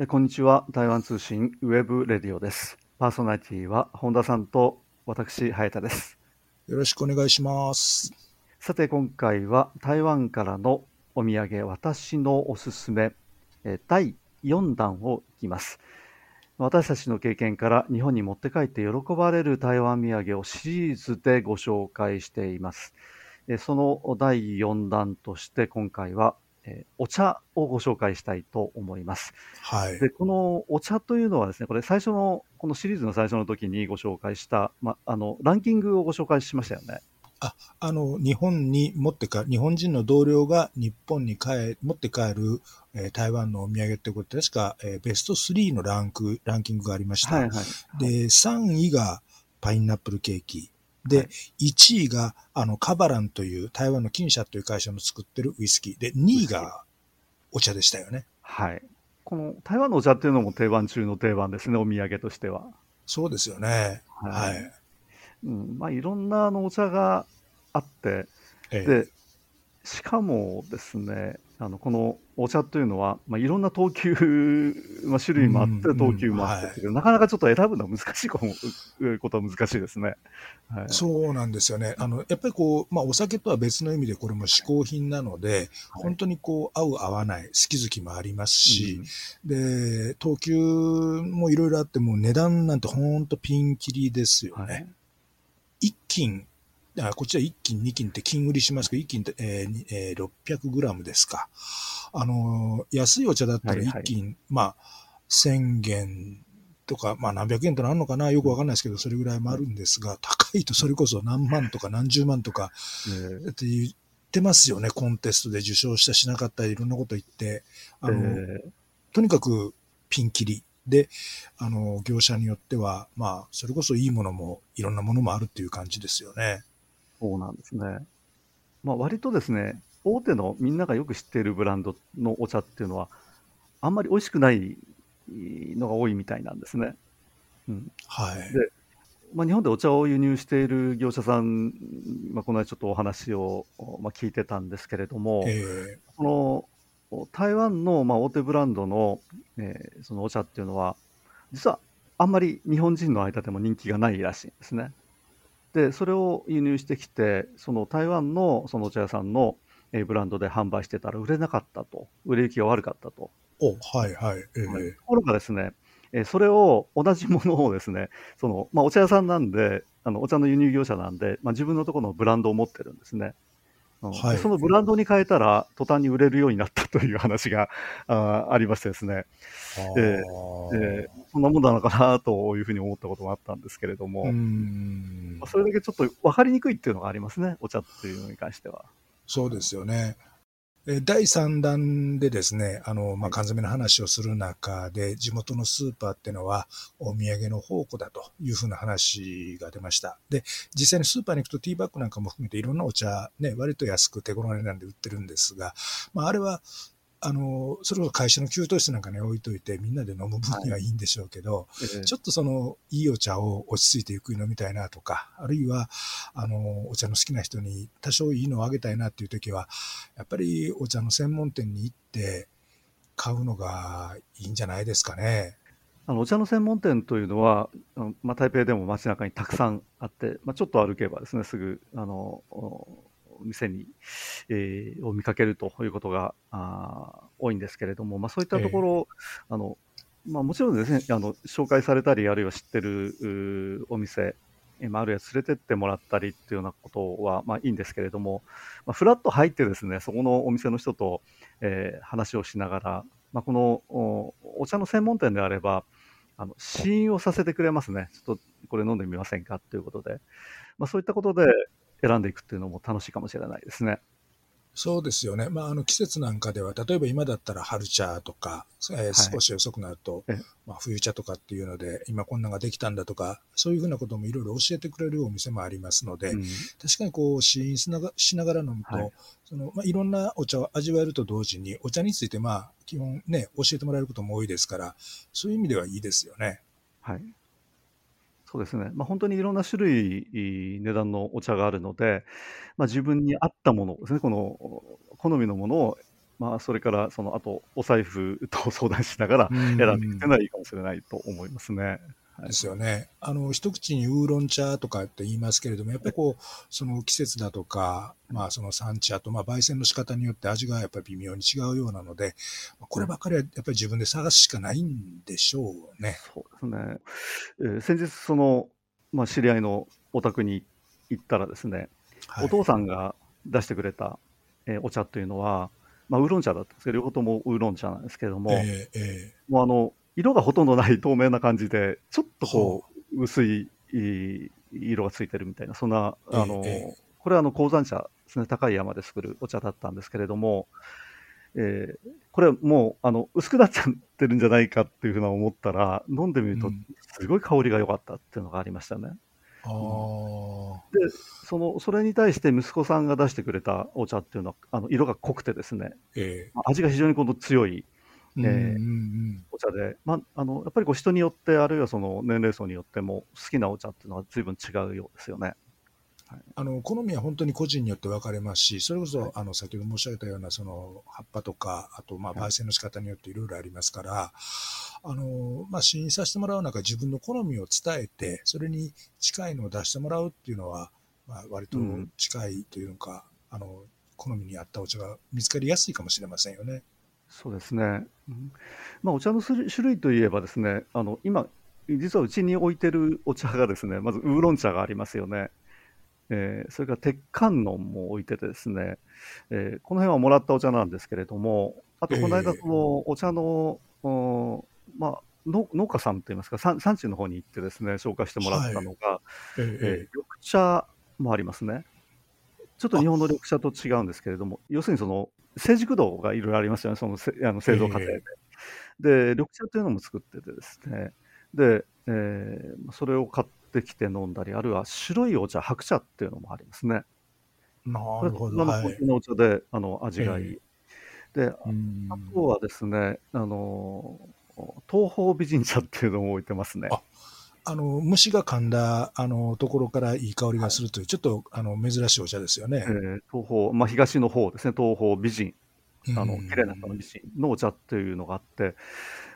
えこんにちは。台湾通信 webradio です。パーソナリティは本田さんと私、早田です。よろしくお願いします。さて、今回は台湾からのお土産、私のおすすめ、え第4弾をいきます。私たちの経験から日本に持って帰って喜ばれる台湾土産をシリーズでご紹介しています。えその第4弾として今回はえお茶をご紹介したいと思います。はい。で、このお茶というのはですね、これ最初の、このシリーズの最初の時にご紹介した、ま、あの、ランキングをご紹介しましたよね。あの、日本に持ってか、日本人の同僚が日本に帰、持って帰る、えー台湾のお土産ってことで、確か、えーベスト3のランク、ランキングがありました。はいはい。で、3位がパイナップルケーキ。で、はい1位が、あの、カバランという、台湾の金社という会社の作ってるウイスキー。で、2位がお茶でしたよね。はい。この台湾のお茶っていうのも定番中の定番ですね、お土産としては。そうですよね。ははいい。うん、まあ、いろんなあのお茶があって、ええで、しかもですね、あのこのお茶というのは、まあ、いろんな等級、まあ、種類もあって、うん等級もあってっていう、なかなかちょっと選ぶのは難しいこともことは難しいですね。はい、そうなんですよね。あの、やっぱりこう、まあ、お酒とは別の意味でこれも嗜好品なので、はい本当にこう、合う合わない、好き好きもありますしうん、で、等級もいろいろあって、もう値段なんてほんとピンキリですよはいね。一斤、あこっちは一斤、二斤って金売りしますけど、一斤って、えーにえー600グラムですか。あのー、安いお茶だったらはいはい。一斤、まあ、1000元とか、まあ何百円となるのかな？よくわかんないですけど、それぐらいもあるんですが、高いとそれこそ何万とか何十万とかえって言ってますよね、コンテストで受賞したしなかったりいろんなこと言って、あの、えとにかくピンキリ。で、あの、業者によっては、まあ、それこそいいものもいろんなものもあるっていう感じですよね。そうなんですね。まあ、割とですね、大手のみんながよく知っているブランドのお茶っていうのは、あんまり美味しくないのが多いみたいなんですね。うんはい。でまあ、日本でお茶を輸入している業者さん、まあ、この間ちょっとお話を、まあ、聞いてたんですけれども、えこの台湾のまあ大手ブランドの,、えーそのお茶っていうのは、実はあんまり日本人の間でも人気がないらしいんですね。で、それを輸入してきて、その台湾のそのお茶屋さんのえーブランドで販売してたら売れなかったと、売れ行きが悪かったと。お、はいはい。ええところがですね、えーそれを同じものをですね、そのまあ、お茶屋さんなんで、あのお茶の輸入業者なんで、まあ、自分のところのブランドを持ってるんですね。うん。はい。でそのブランドに変えたら、途端に売れるようになったという話があーありましてですね、あえーでそんなもんなのかなというふうに思ったこともあったんですけれども、それだけちょっと分かりにくいっていうのがありますね、お茶っていうのに関しては。そうですよね。え第3弾でですね、あの、まあ、缶詰の話をする中で、地元のスーパーっていうのは、お土産の宝庫だというふうな話が出ました。で、実際にスーパーに行くとティーバッグなんかも含めていろんなお茶、ね、割と安く手頃な値段で売ってるんですが、まあ、あれは、あの、それこそ会社の給湯室なんかに置いといて、みんなで飲む分にはいいんでしょうけど、えーちょっとその、いいお茶を落ち着いてゆっくり飲みたいなとか、あるいは、あの、お茶の好きな人に多少いいのをあげたいなっていう時は、やっぱりお茶の専門店に行って買うのがいいんじゃないですかね。あのお茶の専門店というのは、まあ、台北でも街中にたくさんあって、まあ、ちょっと歩けばですね、すぐあのお店に、えーを見かけるということがあー多いんですけれども、まあ、そういったところ、あのまあ、もちろんですねあの、紹介されたり、あるいは知ってるお店、えーまあ、あるいは連れてってもらったりっていうようなことは、まあ、いいんですけれども、まあ、フラッと入ってですね、そこのお店の人と、えー話をしながら、まあ、このおお茶の専門店であれば、あの試飲をさせてくれますね。ちょっとこれ飲んでみませんか？ということで、まあ、そういったことで選んでいくっていうのも楽しいかもしれないですね。そうですよね。まあ、あの季節なんかでは、例えば今だったら春茶とか、えーい少し遅くなると、ええまあ、冬茶とかっていうので、今こんなのができたんだとか、そういうふうなこともいろいろ教えてくれるお店もありますので、うん確かにこう試飲しながしながら飲むと、はいいそのまあ、いろんなお茶を味わえると同時に、お茶についてまあ基本ね、教えてもらえることも多いですから、そういう意味ではいいですよね。はい。そうですね。まあ、本当にいろんな種類、い値段のお茶があるので、まあ、自分に合ったものですね、この好みのものをまあ、それからそのあとお財布と相談しながら選んでいくのはいいかもしれないと思いますね。ですよね。あの、一口にウーロン茶とかって言いますけれども、やっぱりこう、その季節だとか、まあその産地あと、まあ焙煎の仕方によって味がやっぱり微妙に違うようなので、こればっかりはやっぱり自分で探すしかないんでしょうね。そうね。えー、先日その、まあ知り合いのお宅に行ったらですね、はい、お父さんが出してくれた、えー、お茶というのは、まあ、ウーロン茶だったんですけど、両方ともウーロン茶なんですけれども、えーえー、もうあの、色がほとんどない透明な感じで、ちょっとこう、薄い色がついてるみたいな、そんな、あの、えー、これはあの鉱山茶ですね、高い山で作るお茶だったんですけれども、えー、これもうあの薄くなっちゃってるんじゃないかっていうふうな思ったら、飲んでみると、すごい香りが良かったっていうのがありましたね。うん、でそのそれに対して息子さんが出してくれたお茶っていうのはあの色が濃くてですね、えー、味が非常にこの強いえー、お茶で、まあ、あのやっぱりこう人によって、あるいはその年齢層によっても、好きなお茶っていうのは随分違うようですよね。はい、あの好みは本当に個人によって分かれますし、それこそ、はい、あの先ほど申し上げたようなその葉っぱとか、あとまあ焙煎の仕方によっていろいろありますから、あのまあ、試飲させてもらう中、自分の好みを伝えて、それに近いのを出してもらうっていうのは、まあ、割と近いというか、うん、あの好みに合ったお茶が見つかりやすいかもしれませんよね。そうですね。うん、まあ、お茶の種類といえばですね、あの、今、実はうちに置いてるお茶がですね、まずウーロン茶がありますよね。えー、それから鉄観音も置いててですね、えー、この辺はもらったお茶なんですけれども、あとこの間、そのお茶の、えー、まあ、農家さんといいますか産、産地の方に行ってですね、紹介してもらったのが、はい、えー、緑茶もありますね。ちょっと日本の緑茶と違うんですけれども、要するにその成熟度がいろいろありますよね、そのせあの製造過程で。えー、で、緑茶というのも作っててですね、で、えー、それを買ってきて飲んだり、あるいは白いお茶、白茶っていうのもありますね。なるほど。はい、のお茶であの味がいい。えー、で、あとはですね、あの、東方美人茶っていうのも置いてますね。あの虫が噛んだあのところからいい香りがするという、はい、ちょっとあの珍しいお茶ですよね。えー、東方、まあ、東の方ですね、東方美人、あの綺麗な美人のお茶っていうのがあって、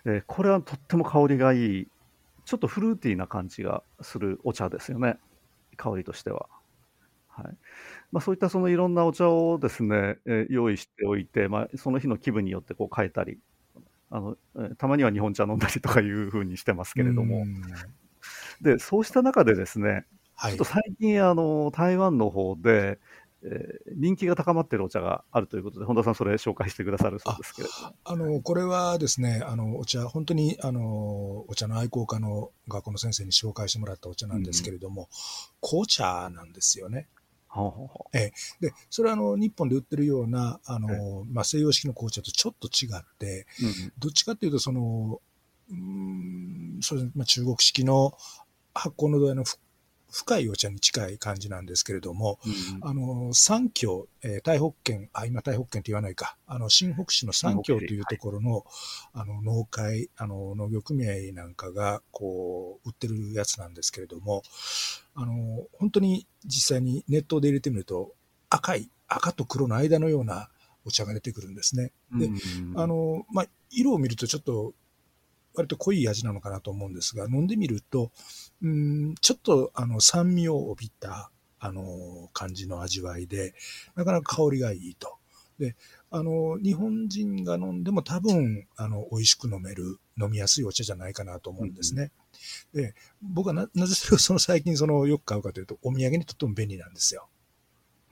えー、これはとっても香りがいい、ちょっとフルーティーな感じがするお茶ですよね、香りとしては。はい。まあ、そういったそのいろんなお茶をですね、えー、用意しておいて、まあ、その日の気分によってこう変えたり、あのたまには日本茶飲んだりとかいうふうにしてますけれども、で、そうした中でですね、はい、ちょっと最近、あの、台湾の方で、えー、人気が高まっているお茶があるということで、本田さん、それ紹介してくださるそうですけれ。あの、これはですね、あの、お茶、本当に、あの、お茶の愛好家の学校の先生に紹介してもらったお茶なんですけれども、うん、紅茶なんですよね。はあはあ、えでそれはあの日本で売ってるようなあの、まあ、西洋式の紅茶とちょっと違って、うん、どっちかっていうとそのうんそうまあ、中国式の発酵の度合いの深いお茶に近い感じなんですけれども、うん、あの、三峡、えー、台北県、あ、今台北県って言わないか、あの、新北市の三峡というところの、はい、あの、農会、あの、農業組合なんかが、こう、売ってるやつなんですけれども、あの、本当に実際に熱湯で入れてみると、赤い、赤と黒の間のようなお茶が出てくるんですね。で、うん、あの、まあ、色を見るとちょっと割と濃い味なのかなと思うんですが、飲んでみると、うん、ちょっとあの酸味を帯びたあの感じの味わいで、なかなか香りがいいと。で、あの、日本人が飲んでも多分、あの、美味しく飲める、飲みやすいお茶じゃないかなと思うんですね。うん、で、僕はななぜそれをその最近そのよく買うかというと、お土産にとっても便利なんですよ。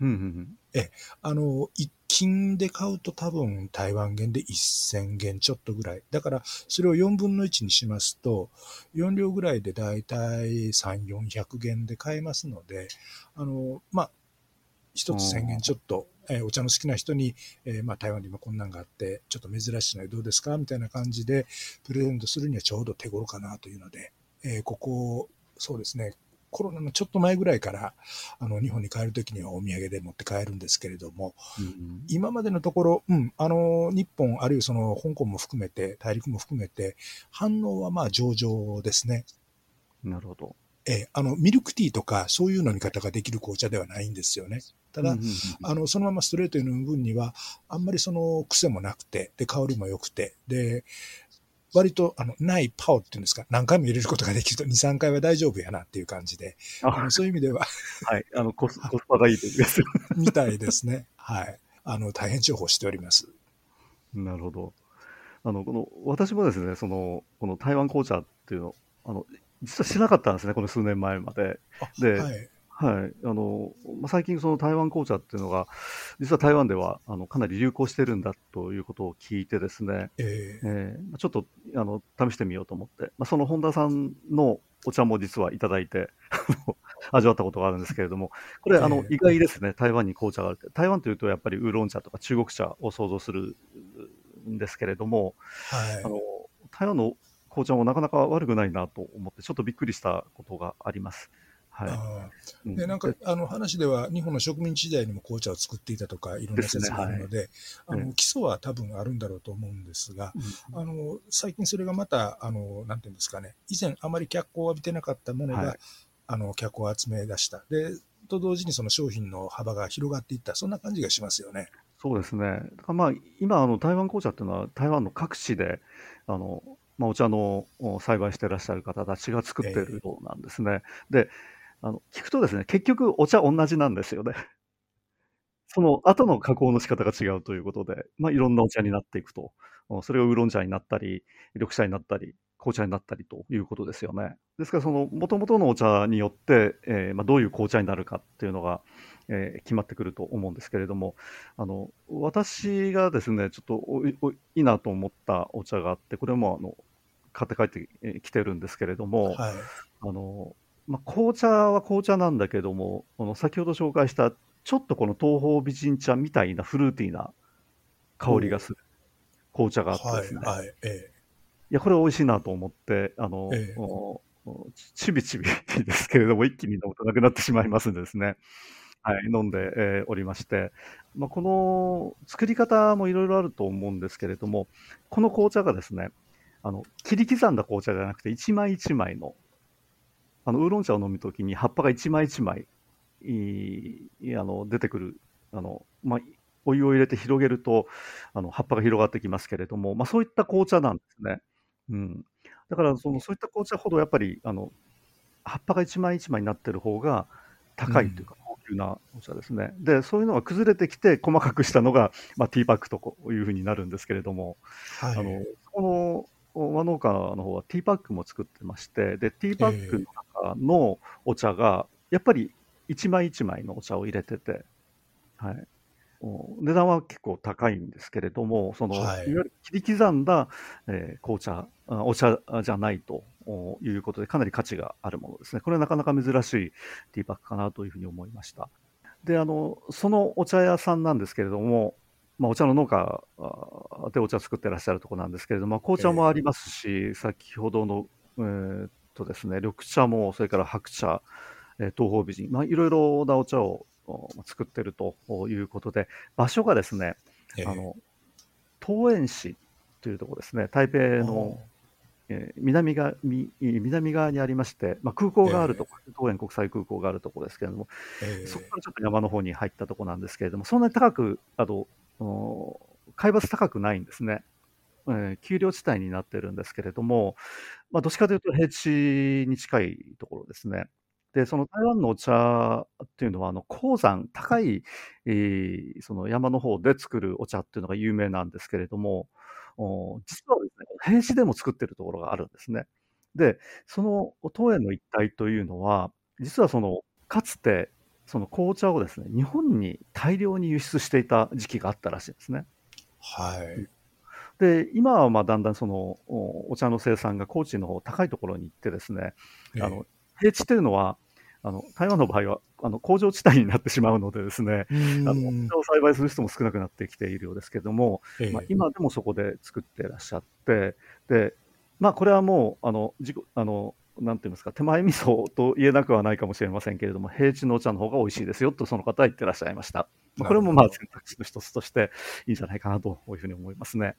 うんうん、え、あの、一金で買うと多分台湾元で1000元ちょっとぐらい。だからそれを4分の1にしますと、4両ぐらいでだいたい3、400元で買えますので、あの、まあ、一つ1000元ちょっと、えー、お茶の好きな人に、えー、まあ、台湾にもこんなんがあって、ちょっと珍しいのでどうですかみたいな感じで、プレゼントするにはちょうど手頃かなというので、えー、ここ、そうですね、コロナのちょっと前ぐらいから、あの、日本に帰るときにはお土産で持って帰るんですけれども、うん、今までのところ、うん、あの、日本、あるいはその、香港も含めて、大陸も含めて、反応はまあ上々ですね。なるほど。えあの、ミルクティーとか、そういう飲み方ができる紅茶ではないんですよね。ただ、あの、そのままストレートに飲む分には、あんまりその癖もなくて、で、香りも良くて、で、割と、あの、ないパオっていうんですか、何回も入れることができると、2、3回は大丈夫やなっていう感じで、あの そういう意味でははい、あの、コス コスパがいいというです。みたいですね。はい。あの、大変重宝しております。なるほど。あの、この、私もですね、その、この台湾紅茶っていうの、あの、実はしなかったんですね、この数年前まで。で、はい、はい、あのまあ、最近、その台湾紅茶っていうのが、実は台湾ではあのかなり流行してるんだということを聞いて、ですね、えー、えー、ちょっとあの試してみようと思って、まあ、その本田さんのお茶も実はいただいて 味わったことがあるんですけれども、これ、あの意外ですね、台湾に紅茶があるって、台湾というとやっぱりウーロン茶とか中国茶を想像するんですけれども、はい、あの台湾の紅茶もなかなか悪くないなと思って、ちょっとびっくりしたことがあります。はい、でなんかあの話では日本の植民地時代にも紅茶を作っていたとかいろんな説があるので、ねはい、あの基礎は多分あるんだろうと思うんですが、うん、あの最近それがまたあのなんていうんですかね。以前あまり脚光を浴びてなかったものが、はい、あの脚光を集め出した。でと同時にその商品の幅が広がっていった。そんな感じがしますよね。そうですね。まあ、今あの台湾紅茶っていうのは台湾の各地であのまあ、お茶の栽培してらっしゃる方たちが作ってるようなんですね。えー、であの、聞くとですね、結局お茶同じなんですよね。その後の加工の仕方が違うということで、まあ、いろんなお茶になっていくと。それがウーロン茶になったり、緑茶になったり、紅茶になったりということですよね。ですから、その元々のお茶によって、えー、まあ、どういう紅茶になるかっていうのが、えー、決まってくると思うんですけれども、あの私がですね、ちょっとおいいなと思ったお茶があって、これもあの買って帰ってきてるんですけれども、はい、あのまあ、紅茶は紅茶なんだけども、この先ほど紹介した、ちょっとこの東方美人茶みたいなフルーティーな香りがする紅茶があってですね。はいはいええ、いや、これ美味しいなと思って、あの、ええ、ちびちびですけれども、一気に飲むとなくなってしまいますんでですね。はい、飲んで、えー、おりまして、まあ、この作り方もいろいろあると思うんですけれども、この紅茶がですね、あの切り刻んだ紅茶じゃなくて、一枚一枚のあのウーロン茶を飲むときに葉っぱが一枚一枚あの出てくるあの、まあ、お湯を入れて広げるとあの葉っぱが広がってきますけれども、まあ、そういった紅茶なんですね。うん、だからそのそういった紅茶ほどやっぱりあの葉っぱが一枚一枚になってる方が高いというか、高級なお茶ですね。でそういうのが崩れてきて細かくしたのが、まあ、ティーパックというふうになるんですけれども、はい、あのこの和農家の方はティーパックも作ってまして、で、ティーパックの中のお茶が、やっぱり一枚一枚のお茶を入れてて、はい。値段は結構高いんですけれども、その、はい、いわゆる切り刻んだ、えー、紅茶、お茶じゃないということで、かなり価値があるものですね。これはなかなか珍しいティーパックかなというふうに思いました。で、あの、そのお茶屋さんなんですけれども、まあ、お茶の農家でお茶作ってらっしゃるところなんですけれども、紅茶もありますし、えー、先ほどの、えー、っとですね、緑茶も、それから白茶、えー、東方美人、まあ、いろいろなお茶を作ってるということで、場所がですね、えー、あの桃園市というところですね、台北の、えー、南側南側にありまして、まあ、空港があるところ、え。ー、桃園国際空港があるところですけれども、えー、そこからちょっと山の方に入ったところなんですけれども、そんなに高くあの海抜高くないんですね。えー、丘陵地帯になってるんですけれども、まあ、どっちかというと平地に近いところですね。で、その台湾のお茶っていうのは、あの鉱山、高い、えー、その山の方で作るお茶っていうのが有名なんですけれども、お実はですね、平地でも作ってるところがあるんですね。で、その東園の一帯というのは、実はその、かつてその紅茶をですね、日本に大量に輸出していた時期があったらしいんですね。はい。で、今はまあだんだんそのお茶の生産が高知の方高いところに行ってですね、えー、あの平地というのはあの台湾の場合はあの工場地帯になってしまうのでですね、あのお茶を栽培する人も少なくなってきているようですけども、えー、まあ、今でもそこで作ってらっしゃって、で、まあこれはもうあの自あのなんていうんですか、手前味噌と言えなくはないかもしれませんけれども、平地のお茶の方が美味しいですよと、その方は言ってらっしゃいました。これもまあ選択肢の一つとしていいんじゃないかなというふうに思いますね。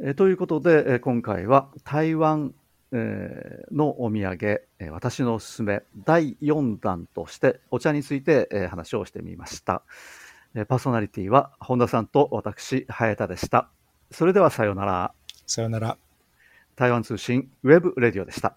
えということで、え今回は台湾えーのお土産、えー私のおすすめ第4弾としてお茶について、えー話をしてみました。えーパーソナリティは本田さんと私、早田でした。それではさようなら。さよなら。台湾通信 webradio でした。